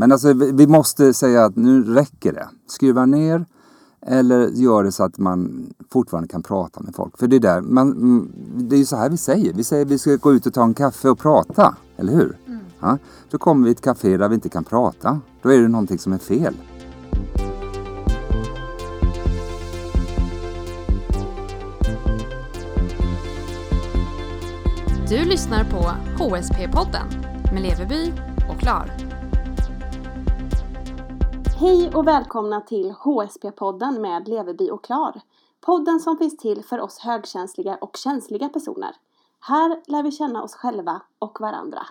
Men alltså vi, måste säga att nu räcker det. Skruva ner eller gör det så att man fortfarande kan prata med folk. För det är där, man, mm, det är ju så här vi säger. Vi säger att vi ska gå ut och ta en kaffe och prata, eller hur? Ja, då kommer vi till ett café där vi inte kan prata. Då är det någonting som är fel. Du lyssnar på HSP-podden med Leveby och Klar. Hej och välkomna till HSP-podden med Leveby och Klar. Podden som finns till för oss högkänsliga och känsliga personer. Här lär vi känna oss själva och varandra.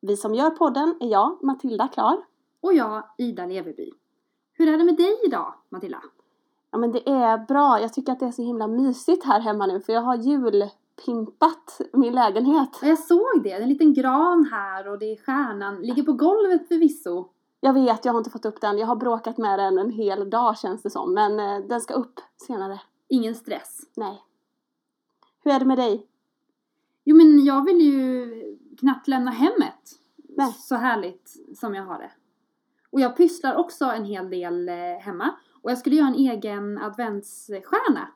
Vi som gör podden är jag, Matilda Klar. Och jag, Ida Leveby. Hur är det med dig idag, Matilda? Ja men det är bra. Jag tycker att det är så himla mysigt här hemma nu för jag har julpimpat min lägenhet. Ja, Jag såg det, en liten gran här och det är stjärnan. Ligger på golvet förvisso. Jag vet, jag har inte fått upp den. Jag har bråkat med den en hel dag känns det som. Men eh, den ska upp senare. Ingen stress. Nej. Hur är det med dig? Jo men jag vill ju knappt lämna hemmet. Nej. Så härligt som jag har det. Och jag pysslar också en hel del eh, hemma. Och jag skulle göra en egen adventsstjärna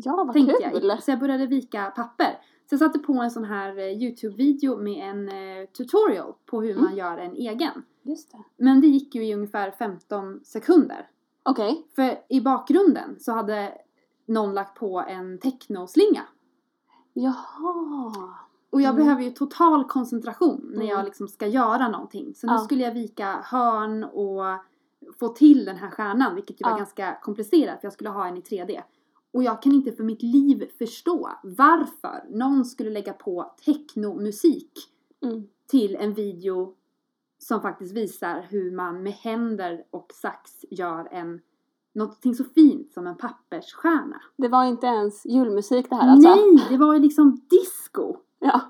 Ja, vad tänkte kul! jag. Så jag började vika papper. Så jag satte på en sån här eh, Youtube-video med en eh, tutorial på hur Mm. man gör en egen. Just det. Men det gick ju i ungefär 15 sekunder. Okej. För i bakgrunden så hade någon lagt på en technoslinga. Jaha. Och jag Mm. behöver ju total koncentration när Mm. jag liksom ska göra någonting. Så nu Ja. skulle jag vika hörn och få till den här stjärnan, vilket ju var Ja. ganska komplicerat för jag skulle ha en i 3D. Och jag kan inte för mitt liv förstå varför någon skulle lägga på technomusik Mm. till en video som faktiskt visar hur man med händer och sax gör en någonting så fint som en pappersstjärna. Det var inte ens julmusik det här alltså? Nej, det var ju liksom disco. Ja,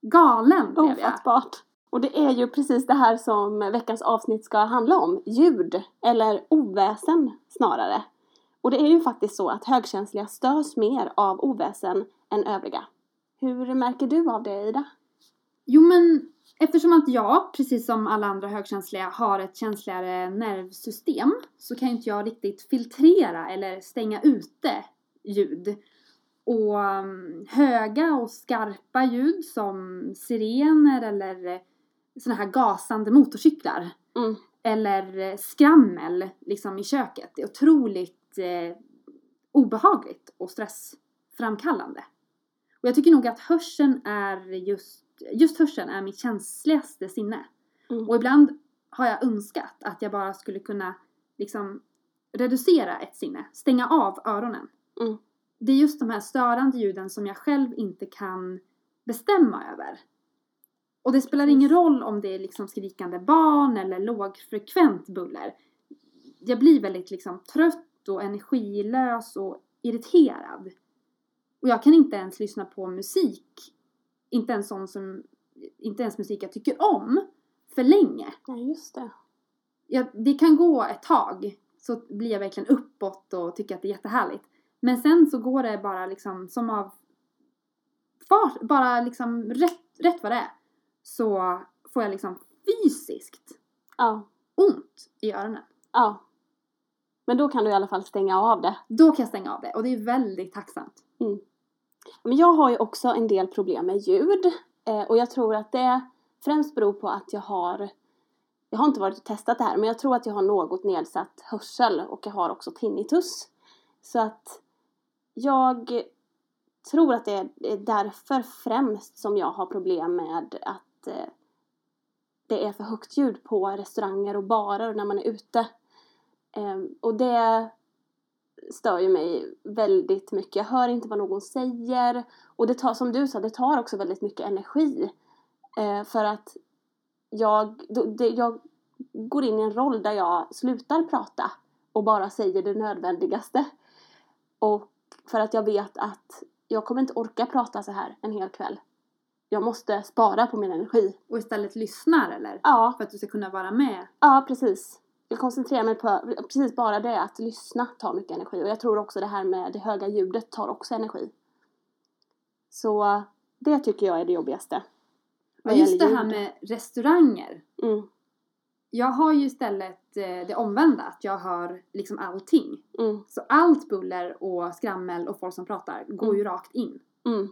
Galen blev jag. ofattbart. Och det är ju precis det här som veckans avsnitt ska handla om. Ljud, eller oväsen snarare. Och det är ju faktiskt så att högkänsliga störs mer av oväsen än övriga. Hur märker du av det Ida? Jo men eftersom att jag, precis som alla andra högkänsliga, har ett känsligare nervsystem så kan inte jag riktigt filtrera eller stänga ute ljud. Och um, höga och skarpa ljud som sirener eller såna här gasande motorcyklar Mm. eller skrammel liksom i köket är otroligt eh, obehagligt och stressframkallande. Och jag tycker nog att hörseln är just, just hörseln är mitt känsligaste sinne. Mm. Och ibland har jag önskat att jag bara skulle kunna liksom reducera ett sinne, stänga av öronen. Mm. Det är just de här störande ljuden som jag själv inte kan bestämma över. Och det spelar ingen roll om det är liksom skrikande barn eller lågfrekvent buller. Jag blir väldigt liksom trött och energilös och irriterad. Och jag kan inte ens lyssna på musik, inte ens sån som, inte ens musik jag tycker om, för länge. Nej, just det. Jag, det kan gå ett tag, så blir jag verkligen uppåt och tycker att det är jättehärligt. Men sen så går det bara liksom som av fart, bara liksom rätt, rätt vad det är. Så får jag liksom fysiskt Ja, ont i öronen. ja. Men då kan du i alla fall stänga av det. Då kan jag stänga av det och det är väldigt tacksamt. Men jag har ju också en del problem med ljud. Eh, och jag tror att det främst beror på att jag har jag har inte varit och testat det här men jag tror att jag har något nedsatt hörsel och jag har också tinnitus. Så att jag tror att det är därför främst som jag har problem med att eh, det är för högt ljud på restauranger och barer när man är ute. Eh, och det stör ju mig väldigt mycket. Jag hör inte vad någon säger. Och det tar, som du sa, det tar också väldigt mycket energi. Eh, för att jag, det, jag går in i en roll där jag slutar prata och bara säger det nödvändigaste. Och för att jag vet att jag kommer inte orka prata så här en hel kväll. Jag måste spara på min energi. Och istället lyssnar eller? Ja, För att du ska kunna vara med. Ja, precis. Jag koncentrerar mig på precis bara det, att lyssna tar mycket energi. Och jag tror också det här med det höga ljudet tar också energi. Så det tycker jag är det jobbigaste. Ja, just det här med restauranger. Mm. Jag har ju istället eh, det omvända, att jag hör liksom allting. Mm. Så allt buller och skrammel och folk som pratar går ju rakt in. Mm.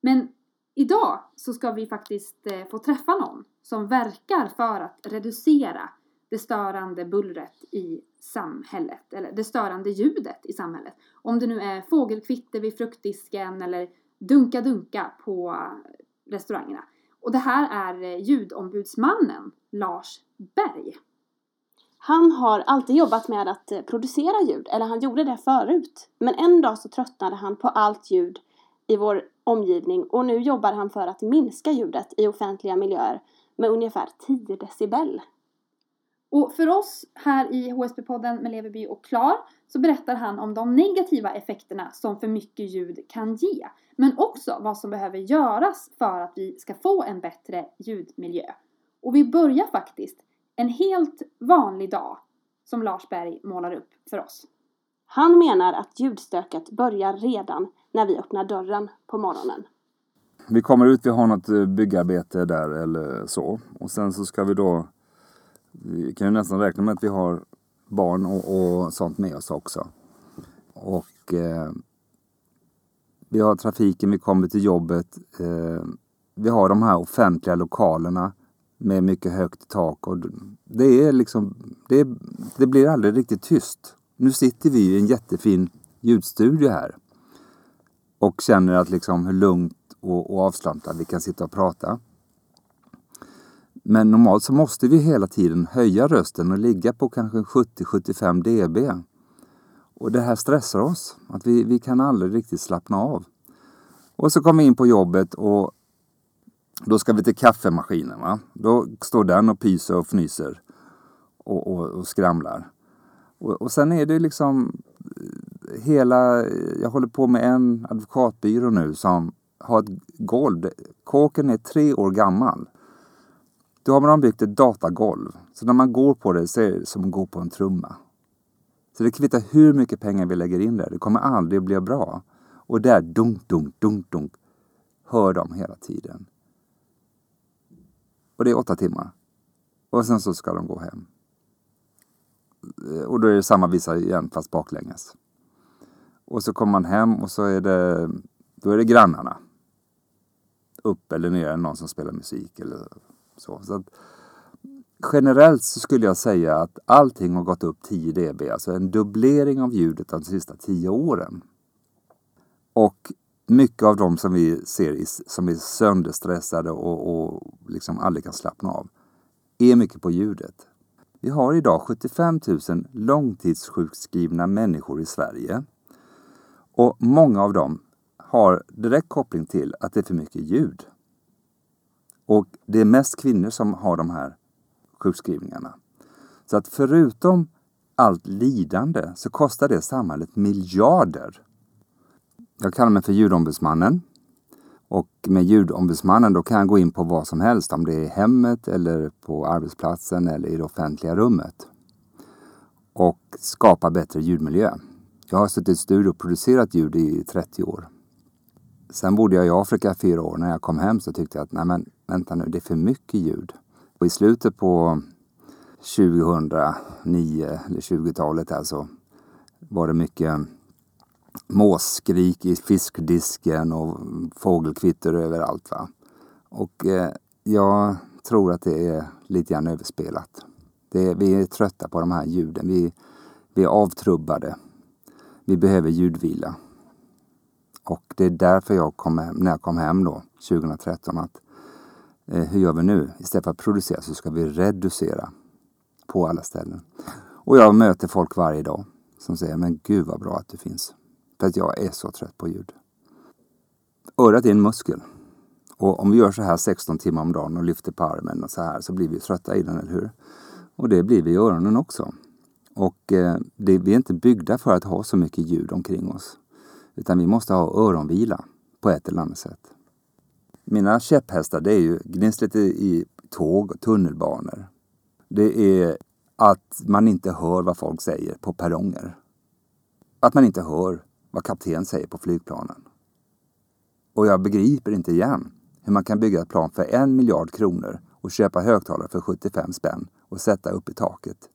Men idag så ska vi faktiskt eh, få träffa någon som verkar för att reducera det störande bullret i samhället, eller det störande ljudet i samhället. Om det nu är fågelkvitter vid fruktdisken eller dunka-dunka på restaurangerna. Och det här är ljudombudsmannen Lars Berg. Han har alltid jobbat med att producera ljud, eller han gjorde det förut. Men en dag så tröttnade han på allt ljud i vår omgivning och nu jobbar han för att minska ljudet i offentliga miljöer med ungefär 10 decibel. Och för oss här i HSB-podden med Leverby och Klar så berättar han om de negativa effekterna som för mycket ljud kan ge. Men också vad som behöver göras för att vi ska få en bättre ljudmiljö. Och vi börjar faktiskt en helt vanlig dag som Lars Berg målar upp för oss. Han menar att ljudstöket börjar redan när vi öppnar dörren på morgonen. Vi kommer ut, vi har något eh, byggarbete där eller så. Och sen så ska vi då... Vi kan ju nästan räkna med att vi har barn och, och sånt med oss också. Och eh, vi har trafiken, vi kommer till jobbet. Eh, vi har de här offentliga lokalerna med mycket högt tak. Och det är liksom... Det, det blir aldrig riktigt tyst. Nu sitter vi i en jättefin ljudstudio här. Och känner att liksom hur lugnt och, och avslappnat vi kan sitta och prata. Men normalt så måste vi hela tiden höja rösten och ligga på kanske 70-75 dB. Och det här stressar oss. Att vi, vi kan aldrig riktigt slappna av. Och så kommer vi in på jobbet och då ska vi till kaffemaskinen. Va? Då står den och pyser och fnyser och, och, och skramlar. Och, och sen är det liksom eh, hela, jag håller på med en advokatbyrå nu som har ett golv. Kåken är tre år gammal. Då har man byggt ett datagolv. Så när man går på det så är det som att gå på en trumma. Så det kvittar hur mycket pengar vi lägger in där. Det kommer aldrig att bli bra. Och där dunk, dunk, dunk, dunk. Hör de hela tiden. Och det är åtta timmar. Och sen så ska de gå hem. Eh, och då är det samma visa igen fast baklänges. Och så kommer man hem och så är det, då är det grannarna. Upp eller ner, någon som spelar musik eller så. så att, generellt så skulle jag säga att allting har gått upp 10 dB, alltså en dubblering av ljudet de sista 10 åren. Och mycket av dem som vi ser som är sönderstressade och, och liksom aldrig kan slappna av är mycket på ljudet. Vi har idag 75 000 långtidssjukskrivna människor i Sverige. Och många av dem har direkt koppling till att det är för mycket ljud. Och det är mest kvinnor som har de här sjukskrivningarna. Så att förutom allt lidande så kostar det samhället miljarder. Jag kallar mig för ljudombudsmannen. Och med ljudombudsmannen då kan jag gå in på vad som helst, om det är hemmet eller på arbetsplatsen eller i det offentliga rummet. Och skapa bättre ljudmiljö. Jag har suttit i studio och producerat ljud i 30 år. Sen bodde jag i Afrika i fyra år. När jag kom hem så tyckte jag att nej men vänta nu, det är för mycket ljud. Och i slutet på 2009 eller 20-talet alltså var det mycket måsskrik i fiskdisken och fågelkvitter överallt. Va? Och eh, jag tror att det är lite grann överspelat. Det vi är trötta på de här ljuden. Vi, vi är avtrubbade. Vi behöver ljudvila. Och det är därför jag kom hem, när jag kom hem då 2013 att Eh, hur gör vi nu? Istället för att producera så ska vi reducera på alla ställen. Och jag möter folk varje dag som säger men gud vad bra att du finns. För att jag är så trött på ljud. Örat är en muskel. Och om vi gör så här 16 timmar om dagen och lyfter på armen och så här så blir vi trötta i den, eller hur? Och det blir vi i öronen också. Och eh, det, vi är inte byggda för att ha så mycket ljud omkring oss. Utan vi måste ha öronvila på ett eller annat sätt. Mina käpphästar det är ju gnisslet i tåg och tunnelbanor. Det är att man inte hör vad folk säger på perronger. Att man inte hör vad kapten säger på flygplanen. Och jag begriper inte igen hur man kan bygga ett plan för en miljard kronor och köpa högtalare för 75 spänn och sätta upp i taket.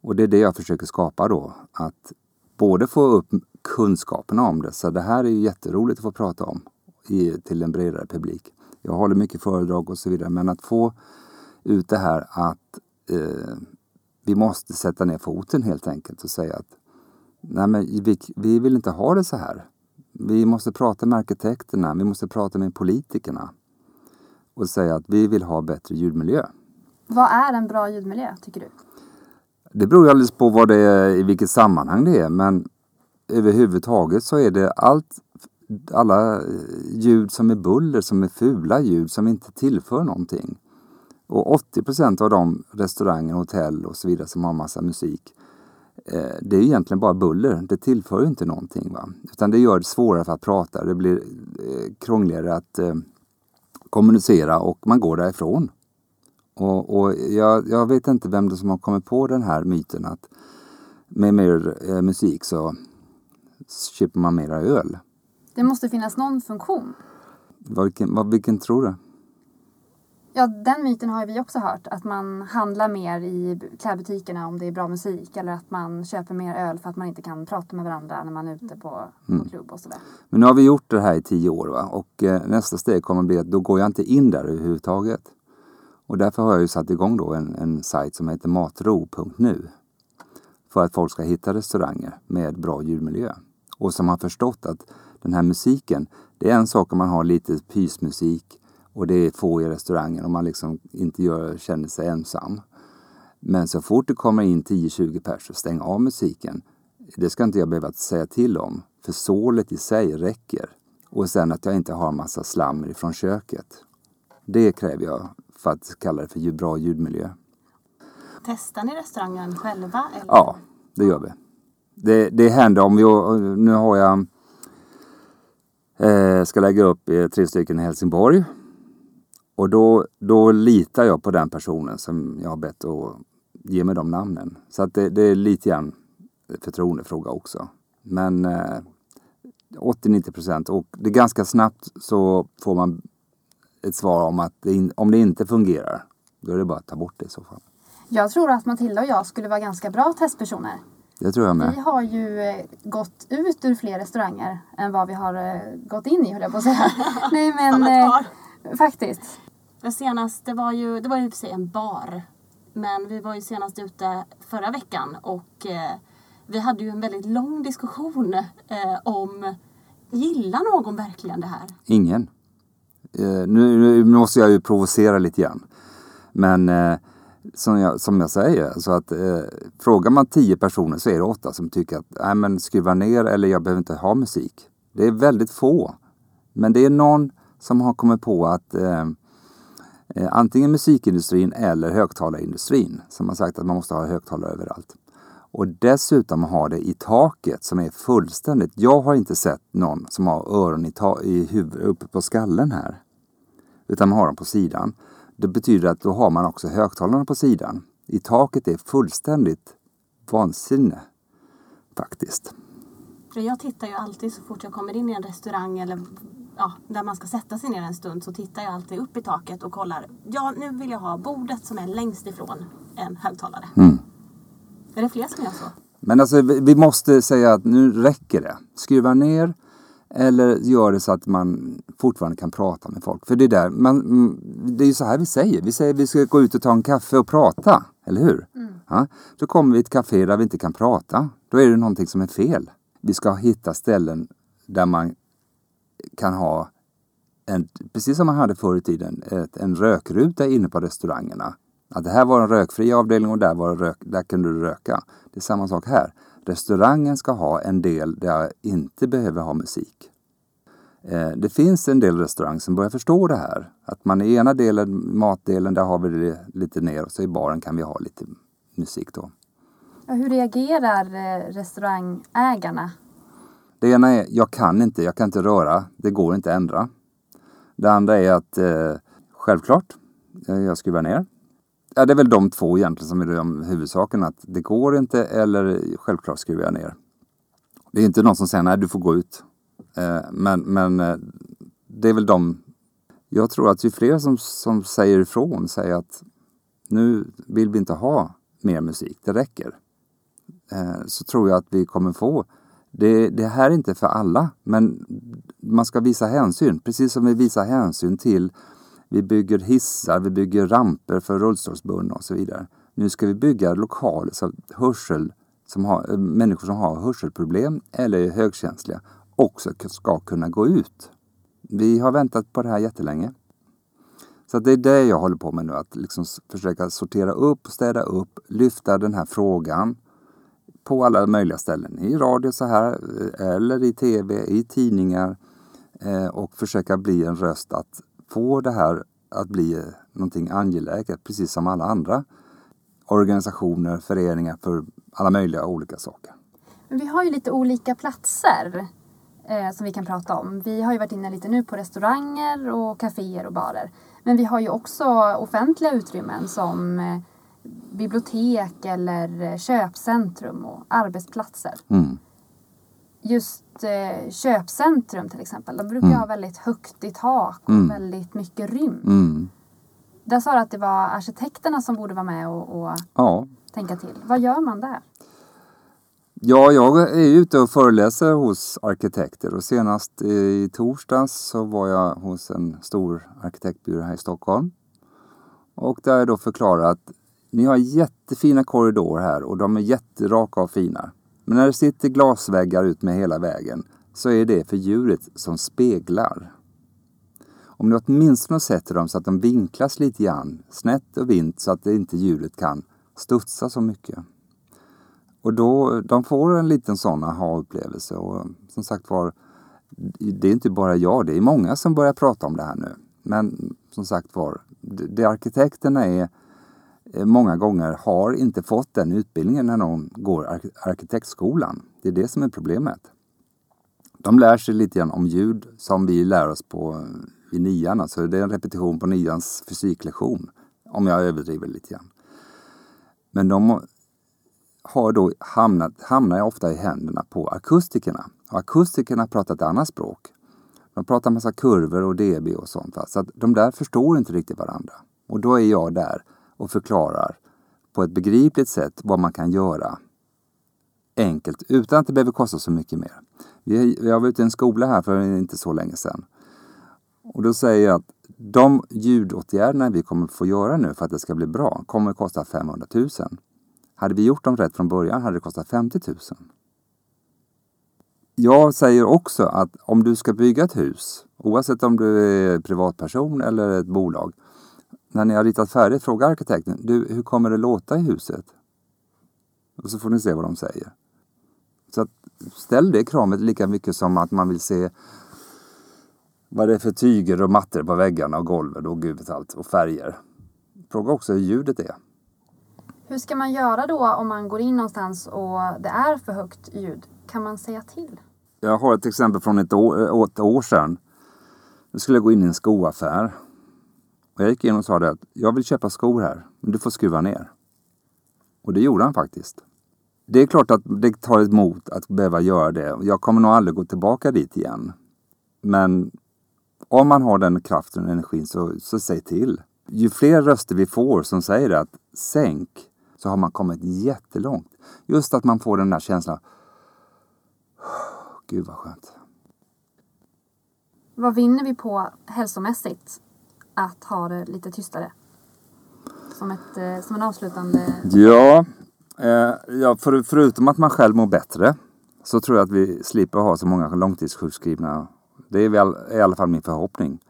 Och det är det jag försöker skapa då. Att både få upp kunskaperna om det, så det här är ju jätteroligt att få prata om i, till en bredare publik. Jag håller mycket föredrag och så vidare, men att få ut det här att eh, vi måste sätta ner foten helt enkelt och säga att nej men vi, vi vill inte ha det så här. Vi måste prata med arkitekterna, vi måste prata med politikerna och säga att vi vill ha bättre ljudmiljö. Vad är en bra ljudmiljö, tycker du? Det beror alldeles på vad det är, i vilket sammanhang det är, men överhuvudtaget så är det allt, alla eh, ljud som är buller, som är fula ljud, som inte tillför någonting. Och 80 procent av de restauranger, hotell och så vidare som har massa musik, eh, det är egentligen bara buller. Det tillför ju inte någonting. Va? Utan det gör det svårare för att prata. Det blir eh, krångligare att eh, kommunicera och man går därifrån. Och, och jag, jag, vet inte vem det som har kommit på den här myten att med mer eh, musik så köper man mera öl. Det måste finnas någon funktion. Vilken, vilken tror du? Ja, den myten har vi också hört. Att man handlar mer i klädbutikerna om det är bra musik. Eller att man köper mer öl för att man inte kan prata med varandra när man är ute på, mm. på klubb och sådär. Men nu har vi gjort det här i tio år va? och eh, nästa steg kommer bli att då går jag inte in där överhuvudtaget. Och därför har jag ju satt igång då en, en sajt som heter matro.nu. För att folk ska hitta restauranger med bra ljudmiljö. Och som har förstått att den här musiken, det är en sak om man har lite pysmusik och det är få i restaurangen och man liksom inte gör, känner sig ensam. Men så fort det kommer in 10-20 pers och stäng av musiken, det ska inte jag behöva säga till om. För sålet i sig räcker. Och sen att jag inte har massa slammer ifrån köket. Det kräver jag för att kalla det för bra ljudmiljö. Testar ni restaurangen själva? Eller? Ja, det gör vi. Det, det händer om vi... Nu har jag... Eh, ska lägga upp eh, tre stycken i Helsingborg. Och då, då litar jag på den personen som jag har bett att ge mig de namnen. Så att det, det är lite grann förtroendefråga också. Men eh, 80-90 procent och det är ganska snabbt så får man ett svar om att det om det inte fungerar, då är det bara att ta bort det i så fall. Jag tror att Matilda och jag skulle vara ganska bra testpersoner. Det tror jag med. Vi har ju eh, gått ut ur fler restauranger än vad vi har eh, gått in i, höll jag på att säga. Nej men eh, faktiskt. Det senaste var ju, det var ju för sig en bar. Men vi var ju senast ute förra veckan och eh, vi hade ju en väldigt lång diskussion eh, om Gillar någon verkligen det här? Ingen. Eh, nu, nu, måste jag ju provocera lite grann. Men eh, som, jag, som jag säger, så att eh, frågar man tio personer så är det åtta som tycker att Nej, men skruva ner eller jag behöver inte ha musik. Det är väldigt få. Men det är någon som har kommit på att eh, eh antingen musikindustrin eller högtalarindustrin som har sagt att man måste ha högtalare överallt. Och dessutom ha det i taket som är fullständigt. Jag har inte sett någon som har öron i, i huvudet uppe på skallen här. Utan man har dem på sidan. Det betyder att då har man också högtalarna på sidan. I taket är fullständigt vansinne. Faktiskt. För jag tittar ju alltid så fort jag kommer in i en restaurang eller ja, där man ska sätta sig ner en stund så tittar jag alltid upp i taket och kollar. Ja, nu vill jag ha bordet som är längst ifrån en högtalare. Mm. Är det fler som gör så? Men alltså vi måste säga att nu räcker det. Skruva ner eller gör det så att man fortfarande kan prata med folk. För det är, där, man, mm, det är ju så här vi säger. Vi säger att vi ska gå ut och ta en kaffe och prata. Eller hur? Mm. Ja, då kommer vi till ett café där vi inte kan prata. Då är det någonting som är fel. Vi ska hitta ställen där man kan ha en, precis som man hade förr i tiden, ett, en rökruta inne på restaurangerna. Att det här var en rökfri avdelning och där, var rök, där kunde du röka. Det är samma sak här. Restaurangen ska ha en del där jag inte behöver ha musik. Eh, det finns en del restauranger som börjar förstå det här. Att man i ena delen, matdelen, där har vi det lite ner och så i baren kan vi ha lite musik då. hur reagerar eh, restaurangägarna det ena är, jag kan inte, jag kan inte röra, det går inte att ändra. Det andra är att, eh, självklart, jag skruvar ner. Ja, det är väl de två egentligen som är de huvudsaken. Att det går inte eller självklart skruvar jag ner. Det är inte någon som säger nej, du får gå ut. Eh, men, men eh, det är väl de... Jag tror att ju fler som, som säger ifrån, säger att nu vill vi inte ha mer musik, det räcker. Eh, så tror jag att vi kommer få det, det här är inte för alla, men man ska visa hänsyn. Precis som vi visar hänsyn till vi bygger hissar, vi bygger ramper för rullstolsbundna och så vidare. Nu ska vi bygga lokaler så att hörsel, som har, eh, människor som har hörselproblem eller är högkänsliga också ska kunna gå ut. Vi har väntat på det här jättelänge. Så det är det jag håller på med nu, att liksom försöka sortera upp, städa upp, lyfta den här frågan på alla möjliga ställen. I radio så här, eh, eller i tv, i tidningar eh, och försöka bli en röst att få det här att bli någonting angeläget, precis som alla andra organisationer, föreningar för alla möjliga olika saker. Men vi har ju lite olika platser eh, som vi kan prata om. Vi har ju varit inne lite nu på restauranger och kaféer och barer. Men vi har ju också offentliga utrymmen som eh, bibliotek eller köpcentrum och arbetsplatser. Mm. Just eh, köpcentrum till exempel, de brukar Mm. ha väldigt högt i tak och Mm. väldigt mycket rymd. Mm. Där sa du att det var arkitekterna som borde vara med och, och Ja. tänka till. Vad gör man där? ja, jag är ute och föreläser hos arkitekter och senast i torsdags så var jag hos en stor arkitektbyrå här i Stockholm. Och där jag då förklarar att ni har jättefina korridorer här och de är jätteraka och fina. Men när det sitter glasväggar ut med hela vägen så är det för djuret som speglar. Om du åtminstone sätter dem så att de vinklas lite grann, snett och vint, så att det inte djuret kan studsa så mycket. Och då, de får en liten sån aha-upplevelse och som sagt var, det är inte bara jag, det är många som börjar prata om det här nu. Men som sagt var, det arkitekterna är eh, Eh, många gånger har inte fått den utbildningen när de går ark- arkitektskolan. Det är det som är problemet. De lär sig lite grann om ljud som vi lär oss på eh, i nian. Alltså det är en repetition på nians fysiklektion. Om jag överdriver lite grann. Men de har då hamnat, hamnar ofta i händerna på akustikerna. Och akustikerna pratar ett annat språk. De pratar massa kurvor och dB och sånt. Va? Så att de där förstår inte riktigt varandra. Och då är jag där och förklarar på ett begripligt sätt vad man kan göra enkelt utan att det behöver kosta så mycket mer. Vi, jag var ute i en skola här för inte så länge sedan. Och då säger jag att de ljudåtgärderna vi kommer få göra nu för att det ska bli bra kommer att kosta 500 000. Hade vi gjort dem rätt från början hade det kostat 50 000. Jag säger också att om du ska bygga ett hus, oavsett om du är privatperson eller ett bolag, när ni har ritat färdigt, fråga arkitekten, du, hur kommer det låta i huset? Och så får ni se vad de säger. Så att, ställ det kravet lika mycket som att man vill se vad det är för tyger och mattor på väggarna och golvet och gud vet allt och färger. Fråga också hur ljudet är. Hur ska man göra då om man går in någonstans och det är för högt ljud? Kan man säga till? Jag har ett exempel från ett år, ett år sedan. Nu skulle jag gå in i en skoaffär. Och jag gick in och sa det att jag vill köpa skor här, men du får skruva ner. Och det gjorde han faktiskt. Det är klart att det tar emot att behöva göra det. Jag kommer nog aldrig gå tillbaka dit igen. Men om man har den kraften och energin så, så säg till. Ju fler röster vi får som säger att sänk, så har man kommit jättelångt. Just att man får den där känslan. Gud vad skönt. Vad vinner vi på hälsomässigt att ha det lite tystare? Som, ett, eh, som en avslutande... Ja, eh, ja för, förutom att man själv mår bättre så tror jag att vi slipper ha så många långtidssjukskrivna. Det är väl, i alla fall min förhoppning.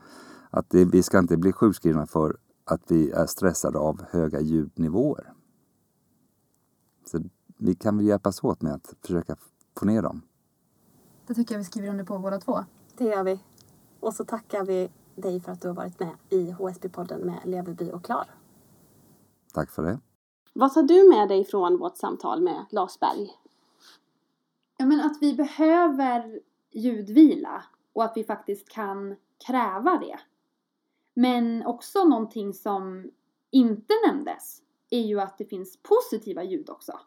Att det, vi ska inte bli sjukskrivna för att vi är stressade av höga ljudnivåer. Så vi kan väl hjälpas åt med att försöka få ner dem. Det tycker jag vi skriver under på båda två. Det gör vi. Och så tackar vi dig för att du har varit med i HSB-podden med Leverby och Klar. Tack för det. Vad tar du med dig från vårt samtal med Lars Berg? Ja, men att vi behöver ljudvila och att vi faktiskt kan kräva det. Men också någonting som inte nämndes är ju att det finns positiva ljud också.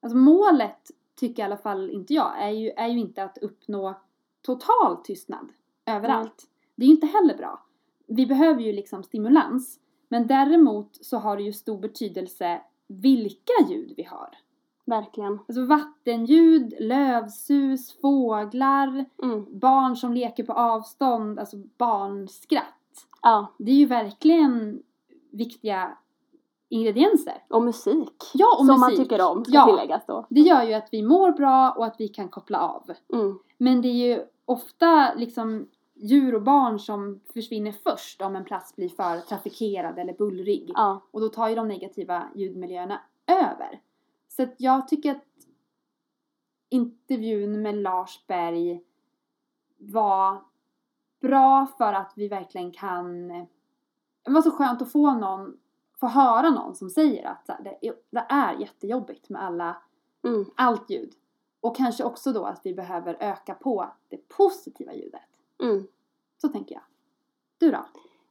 Alltså målet, tycker i alla fall inte jag, är ju, är ju inte att uppnå total tystnad överallt. Det är ju inte heller bra. Vi behöver ju liksom stimulans. Men däremot så har det ju stor betydelse vilka ljud vi har. Verkligen. Alltså vattenljud, lövsus, fåglar, Mm. barn som leker på avstånd, alltså barnskratt. Ja, Det är ju verkligen viktiga ingredienser. och musik. Ja, och som musik. man tycker om, ska Ja. tilläggas då. Det gör ju att vi mår bra och att vi kan koppla av. Mm. Men det är ju ofta liksom djur och barn som försvinner först om en plats blir för trafikerad eller bullrig. Ja, Och då tar ju de negativa ljudmiljöerna över. Så att jag tycker att intervjun med Lars Berg var bra för att vi verkligen kan... Det var så skönt att få någon, få höra någon som säger att det är jättejobbigt med alla, mm. allt ljud. Och kanske också då att vi behöver öka på det positiva ljudet. Mm. Så tänker jag. Du då?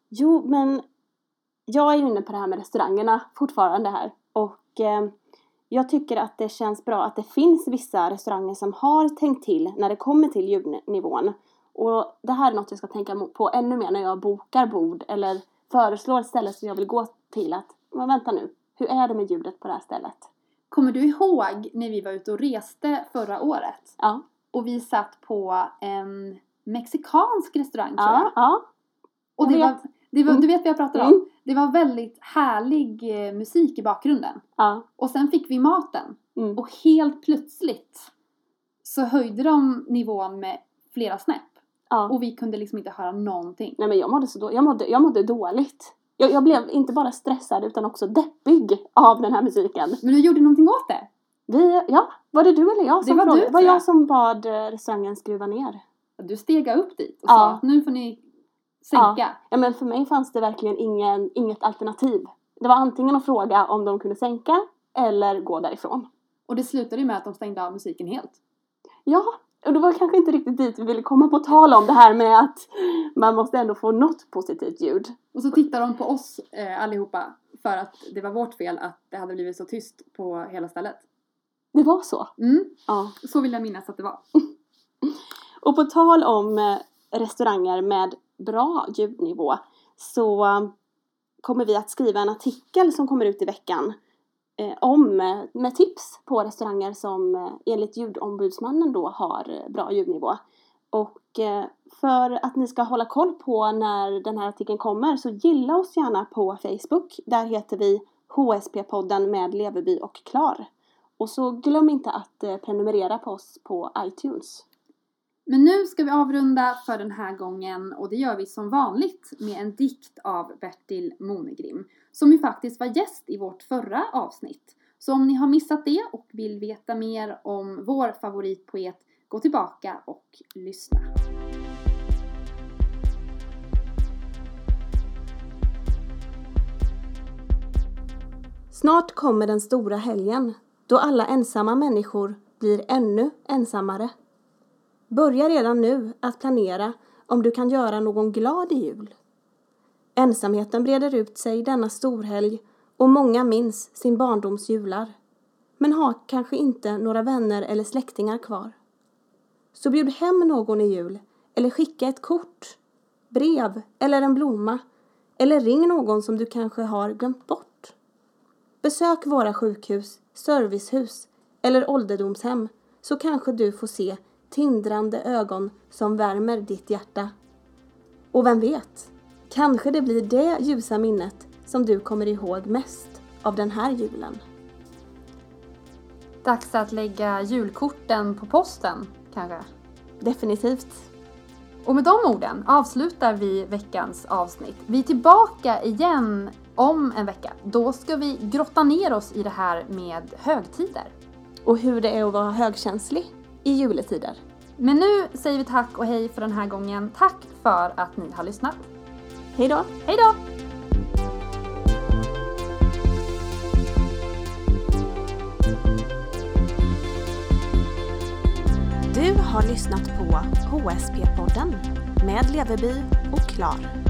Jo, men jag är ju inne på det här med restaurangerna fortfarande här. Och eh, jag tycker att det känns bra att det finns vissa restauranger som har tänkt till när det kommer till ljudnivån. Och det här är något jag ska tänka på ännu mer när jag bokar bord eller föreslår ställen som jag vill gå till. Att, men vänta nu, hur är det med ljudet på det här stället? Kommer du ihåg när vi var ute och reste förra året? Ja, Och vi satt på en mexikansk restaurang tror jag. ja, ja. Och det vet. var, det var, Mm. du vet vad jag pratar om? Mm. Det var väldigt härlig eh, musik i bakgrunden. ja. Och sen fick vi maten. Mm. Och helt plötsligt så höjde de nivån med flera snäpp. ja. Och vi kunde liksom inte höra någonting. Nej men jag mådde så då, jag mådde, jag mådde dåligt. Jag, jag blev inte bara stressad utan också deppig av den här musiken. Men du gjorde någonting åt det. Vi, ja, var det du eller jag som Det var du, frågade? Det var jag som bad eh, restaurangen skruva ner. Du stega upp dit och Ja. sa att nu får ni sänka. Ja, men för mig fanns det verkligen ingen, inget alternativ. Det var antingen att fråga om de kunde sänka eller gå därifrån. Och det slutade ju med att de stängde av musiken helt. Ja, och det var kanske inte riktigt dit vi ville komma på tal om det här med att man måste ändå få något positivt ljud. Och så tittar de på oss eh, allihopa för att det var vårt fel att det hade blivit så tyst på hela stället. Det var så. Mm, Ja. så vill jag minnas att det var. Och på tal om eh, restauranger med bra ljudnivå så eh, kommer vi att skriva en artikel som kommer ut i veckan eh, om, eh, med tips på restauranger som enligt ljudombudsmannen då har bra ljudnivå. Och eh, för att ni ska hålla koll på när den här artikeln kommer så gilla oss gärna på Facebook. Där heter vi HSP-podden med Leveby och Klar. Och så glöm inte att prenumerera på oss på iTunes. Men nu ska vi avrunda för den här gången och det gör vi som vanligt med en dikt av Bertil Monegrim som ju faktiskt var gäst i vårt förra avsnitt. Så om ni har missat det och vill veta mer om vår favoritpoet, gå tillbaka och lyssna. Snart kommer den stora helgen då alla ensamma människor blir ännu ensammare. Börja redan nu att planera om du kan göra någon glad i jul. Ensamheten breder ut sig denna storhelg och många minns sin barndoms jular men har kanske inte några vänner eller släktingar kvar. Så bjud hem någon i jul eller skicka ett kort, brev eller en blomma eller ring någon som du kanske har glömt bort. Besök våra sjukhus, servicehus eller ålderdomshem så kanske du får se tindrande ögon som värmer ditt hjärta. Och vem vet, kanske det blir det ljusa minnet som du kommer ihåg mest av den här julen. Dags att lägga julkorten på posten, kanske. Definitivt. Och med de orden avslutar vi veckans avsnitt. Vi är tillbaka igen om en vecka. Då ska vi grotta ner oss i det här med högtider. Och hur det är att vara högkänslig i juletider. Men nu säger vi tack och hej för den här gången. Tack för att ni har lyssnat. Hej då! Hej då! Du har lyssnat på HSP-podden med Leverby och Klar.